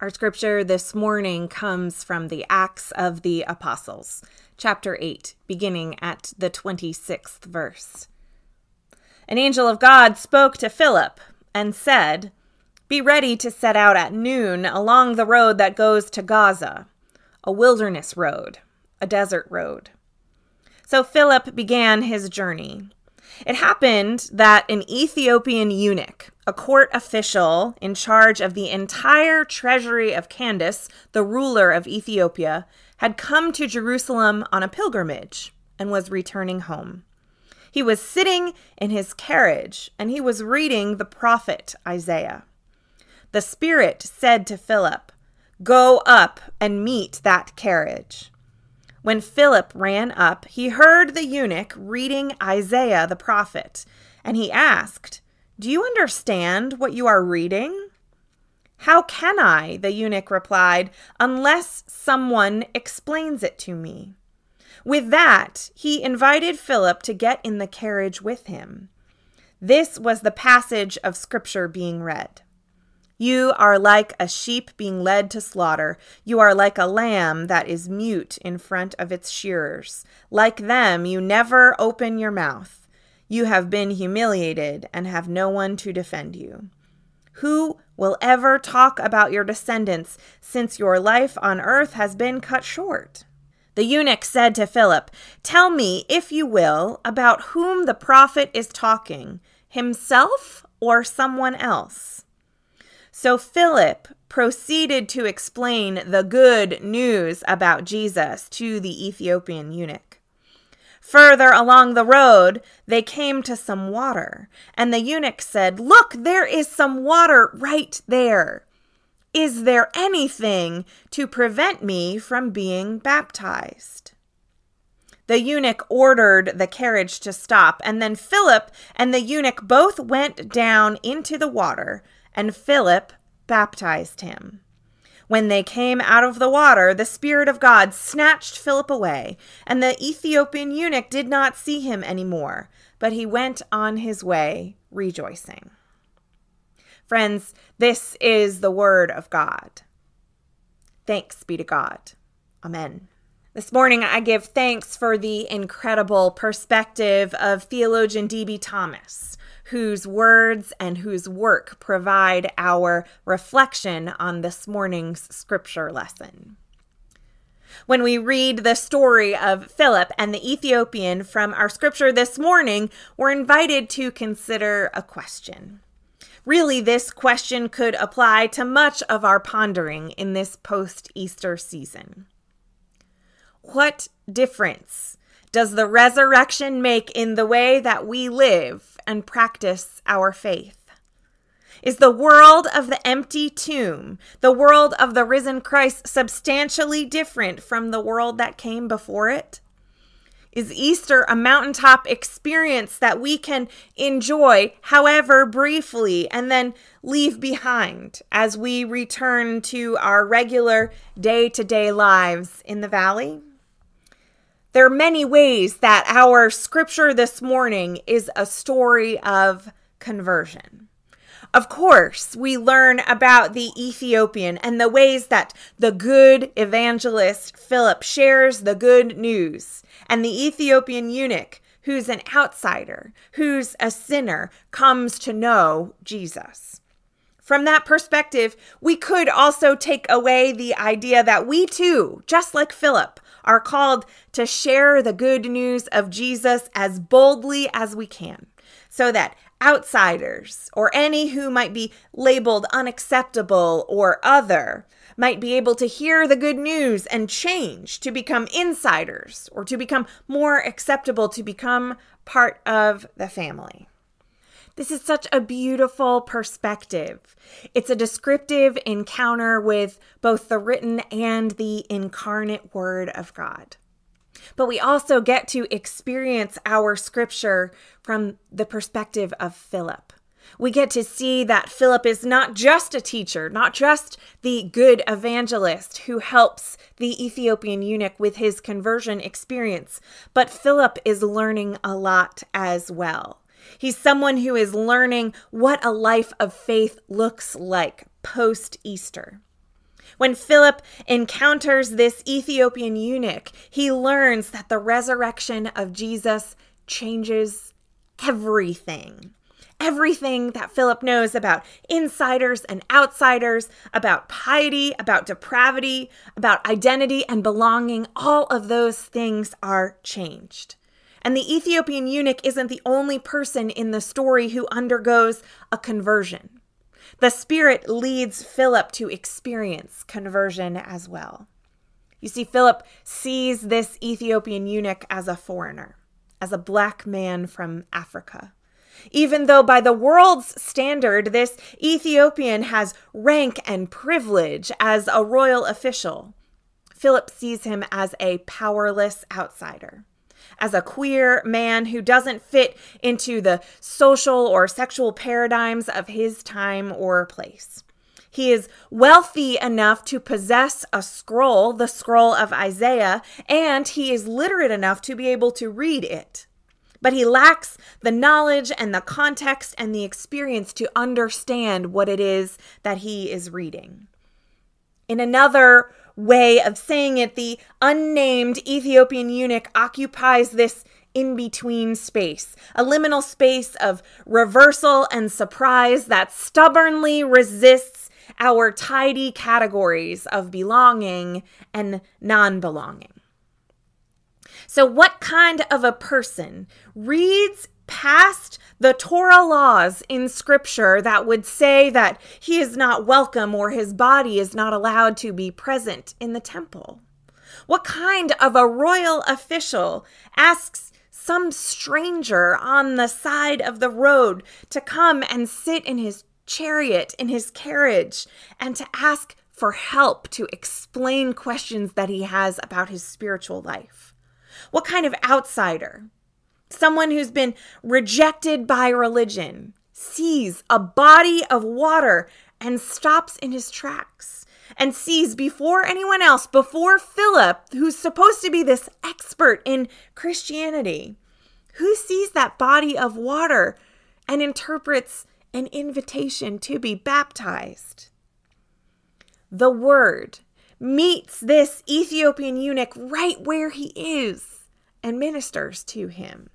Our scripture this morning comes from the Acts of the Apostles, chapter 8, beginning at the 26th verse. An angel of God spoke to Philip and said, Be ready to set out at noon along the road that goes to Gaza, a wilderness road, a desert road. So Philip began his journey. It happened that an Ethiopian eunuch, a court official in charge of the entire treasury of Candace, the ruler of Ethiopia, had come to Jerusalem on a pilgrimage and was returning home. He was sitting in his carriage and he was reading the prophet Isaiah. The Spirit said to Philip, Go up and meet that carriage. When Philip ran up, he heard the eunuch reading Isaiah the prophet, and he asked, Do you understand what you are reading? How can I, the eunuch replied, unless someone explains it to me? With that, he invited Philip to get in the carriage with him. This was the passage of Scripture being read. You are like a sheep being led to slaughter. You are like a lamb that is mute in front of its shearers. Like them, you never open your mouth. You have been humiliated and have no one to defend you. Who will ever talk about your descendants since your life on earth has been cut short? The eunuch said to Philip, Tell me, if you will, about whom the prophet is talking, himself or someone else? So Philip proceeded to explain the good news about Jesus to the Ethiopian eunuch. Further along the road, they came to some water, and the eunuch said, Look, there is some water right there. Is there anything to prevent me from being baptized? The eunuch ordered the carriage to stop, and then Philip and the eunuch both went down into the water and Philip baptized him. When they came out of the water, the Spirit of God snatched Philip away, and the Ethiopian eunuch did not see him any more, but he went on his way rejoicing. Friends, this is the word of God. Thanks be to God. Amen. This morning, I give thanks for the incredible perspective of theologian Debie Thomas whose words and whose work provide our reflection on this morning's scripture lesson. When we read the story of Philip and the Ethiopian from our scripture this morning, we're invited to consider a question. Really, this question could apply to much of our pondering in this post Easter season. What difference does the resurrection make in the way that we live and practice our faith? Is the world of the empty tomb, the world of the risen Christ, substantially different from the world that came before it? Is Easter a mountaintop experience that we can enjoy, however briefly, and then leave behind as we return to our regular day to day lives in the valley? There are many ways that our scripture this morning is a story of conversion. Of course, we learn about the Ethiopian and the ways that the good evangelist Philip shares the good news, and the Ethiopian eunuch, who's an outsider, who's a sinner, comes to know Jesus. From that perspective, we could also take away the idea that we too, just like Philip, are called to share the good news of Jesus as boldly as we can, so that outsiders or any who might be labeled unacceptable or other might be able to hear the good news and change to become insiders or to become more acceptable, to become part of the family. This is such a beautiful perspective. It's a descriptive encounter with both the written and the incarnate Word of God. But we also get to experience our scripture from the perspective of Philip. We get to see that Philip is not just a teacher, not just the good evangelist who helps the Ethiopian eunuch with his conversion experience, but Philip is learning a lot as well. He's someone who is learning what a life of faith looks like post Easter. When Philip encounters this Ethiopian eunuch, he learns that the resurrection of Jesus changes everything. Everything that Philip knows about insiders and outsiders, about piety, about depravity, about identity and belonging, all of those things are changed. And the Ethiopian eunuch isn't the only person in the story who undergoes a conversion. The Spirit leads Philip to experience conversion as well. You see, Philip sees this Ethiopian eunuch as a foreigner, as a black man from Africa. Even though, by the world's standard, this Ethiopian has rank and privilege as a royal official, Philip sees him as a powerless outsider as a queer man who doesn't fit into the social or sexual paradigms of his time or place. He is wealthy enough to possess a scroll, the scroll of Isaiah, and he is literate enough to be able to read it. But he lacks the knowledge and the context and the experience to understand what it is that he is reading. In another way of saying it, the unnamed Ethiopian eunuch occupies this in between space, a liminal space of reversal and surprise that stubbornly resists our tidy categories of belonging and non belonging. So, what kind of a person reads past the Torah laws in scripture that would say that he is not welcome or his body is not allowed to be present in the temple? What kind of a royal official asks some stranger on the side of the road to come and sit in his chariot, in his carriage, and to ask for help to explain questions that he has about his spiritual life? What kind of outsider someone who's been rejected by religion, sees a body of water and stops in his tracks and sees before anyone else, before Philip, who's supposed to be this expert in Christianity, who sees that body of water and interprets an invitation to be baptized. The word meets this Ethiopian eunuch right where he is and ministers to him.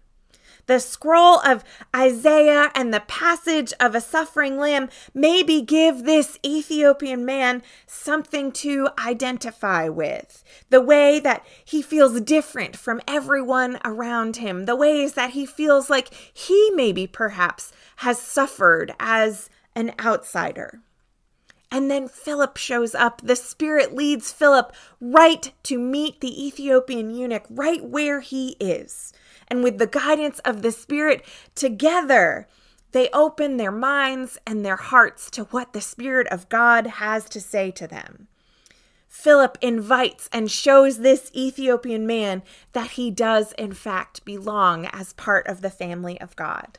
The scroll of Isaiah and the passage of a suffering lamb maybe give this Ethiopian man something to identify with. The way that he feels different from everyone around him, the ways that he feels like he maybe perhaps has suffered as an outsider. And then Philip shows up. The Spirit leads Philip right to meet the Ethiopian eunuch right where he is and with the guidance of the Spirit together, they open their minds and their hearts to what the Spirit of God has to say to them. Philip invites and shows this Ethiopian man that he does, in fact, belong as part of the family of God.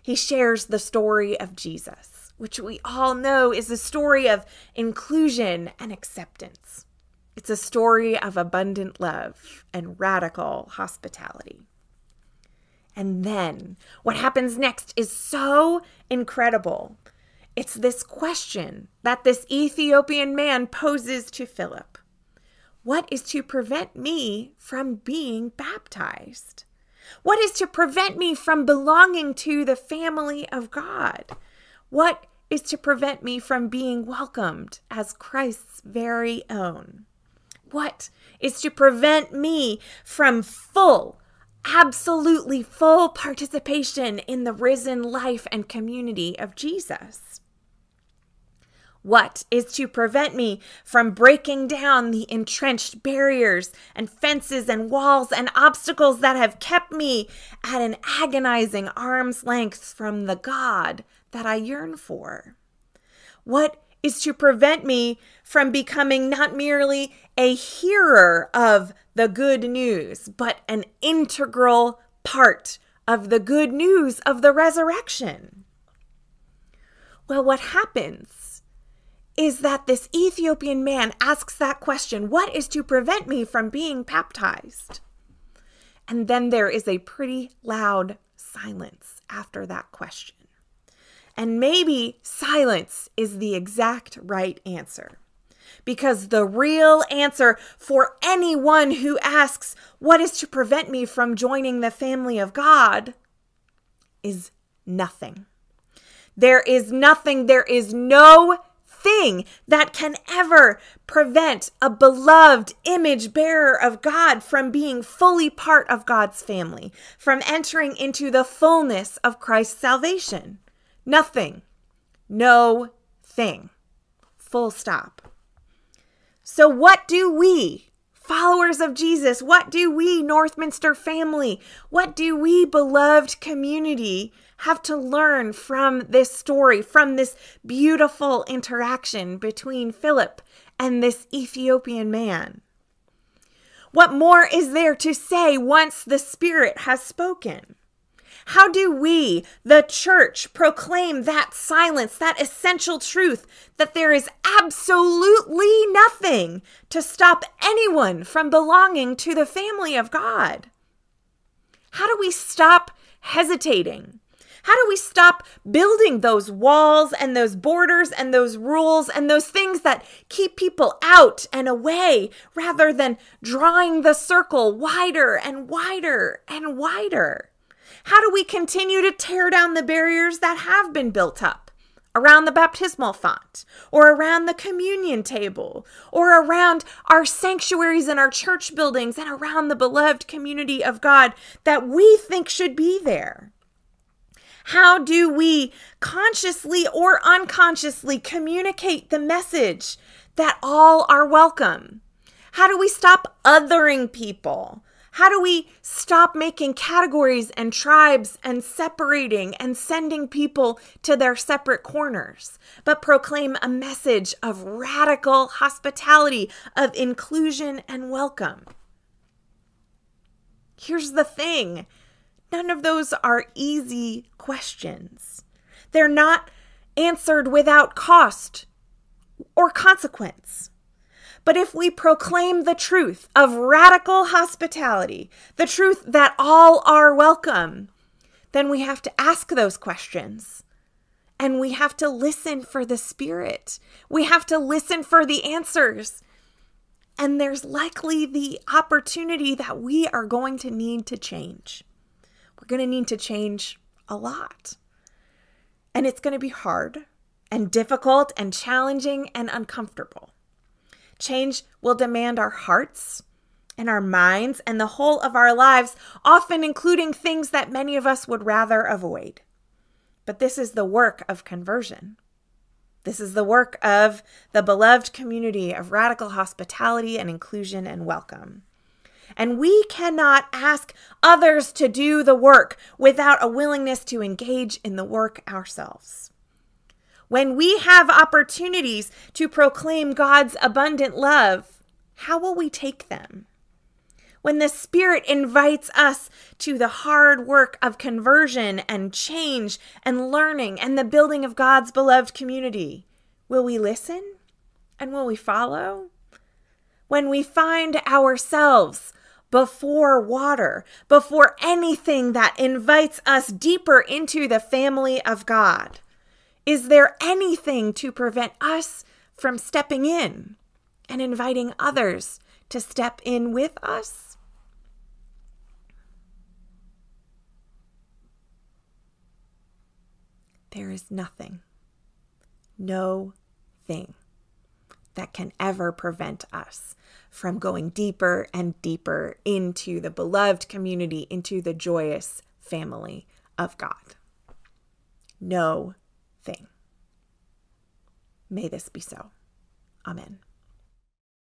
He shares the story of Jesus, which we all know is a story of inclusion and acceptance. It's a story of abundant love and radical hospitality. And then what happens next is so incredible. It's this question that this Ethiopian man poses to Philip What is to prevent me from being baptized? What is to prevent me from belonging to the family of God? What is to prevent me from being welcomed as Christ's very own? What is to prevent me from full absolutely full participation in the risen life and community of Jesus? What is to prevent me from breaking down the entrenched barriers and fences and walls and obstacles that have kept me at an agonizing arm's length from the God that I yearn for? What is to prevent me from becoming not merely a hearer of the good news, but an integral part of the good news of the resurrection. Well, what happens is that this Ethiopian man asks that question What is to prevent me from being baptized? And then there is a pretty loud silence after that question. And maybe silence is the exact right answer. Because the real answer for anyone who asks, What is to prevent me from joining the family of God? is nothing. There is nothing, there is no thing that can ever prevent a beloved image bearer of God from being fully part of God's family, from entering into the fullness of Christ's salvation. Nothing. No thing. Full stop. So, what do we, followers of Jesus, what do we, Northminster family, what do we, beloved community, have to learn from this story, from this beautiful interaction between Philip and this Ethiopian man. What more is there to say once the Spirit has spoken? How do we, the church, proclaim that silence, that essential truth that there is absolutely nothing to stop anyone from belonging to the family of God? How do we stop hesitating? How do we stop building those walls and those borders and those rules and those things that keep people out and away rather than drawing the circle wider and wider and wider? How do we continue to tear down the barriers that have been built up? around the baptismal font, or around the communion table, or around our sanctuaries and our church buildings, and around the beloved community of God that we think should be there. How do we consciously or unconsciously communicate the message that all are welcome? How do we stop othering people? How do we stop making categories and tribes and separating and sending people to their separate corners, but proclaim a message of radical hospitality, of inclusion and welcome? Here's the thing None of those are easy questions. They're not answered without cost or consequence. But if we proclaim the truth of radical hospitality, the truth that all are welcome, then we have to ask those questions. And we have to listen for the Spirit. We have to listen for the answers. And there's likely the opportunity that we are going to need to change going to need to change a lot. And it's going to be hard and difficult and challenging and uncomfortable. Change will demand our hearts and our minds and the whole of our lives, often including things that many of us would rather avoid. But this is the work of conversion. This is the work of the beloved community of radical hospitality and inclusion and welcome. And we cannot ask others to do the work without a willingness to engage in the work ourselves. When we have opportunities to proclaim God's abundant love, how will we take them? When the Spirit invites us to the hard work of conversion and change and learning and the building of God's beloved community, will we listen and will we follow? When we find ourselves before water, before anything that invites us deeper into the family of God? Is there anything to prevent us from stepping in and inviting others to step in with us? There is nothing, no thing that can ever prevent us from going deeper and deeper into the beloved community, into the joyous family of God. No thing. May this be so. Amen.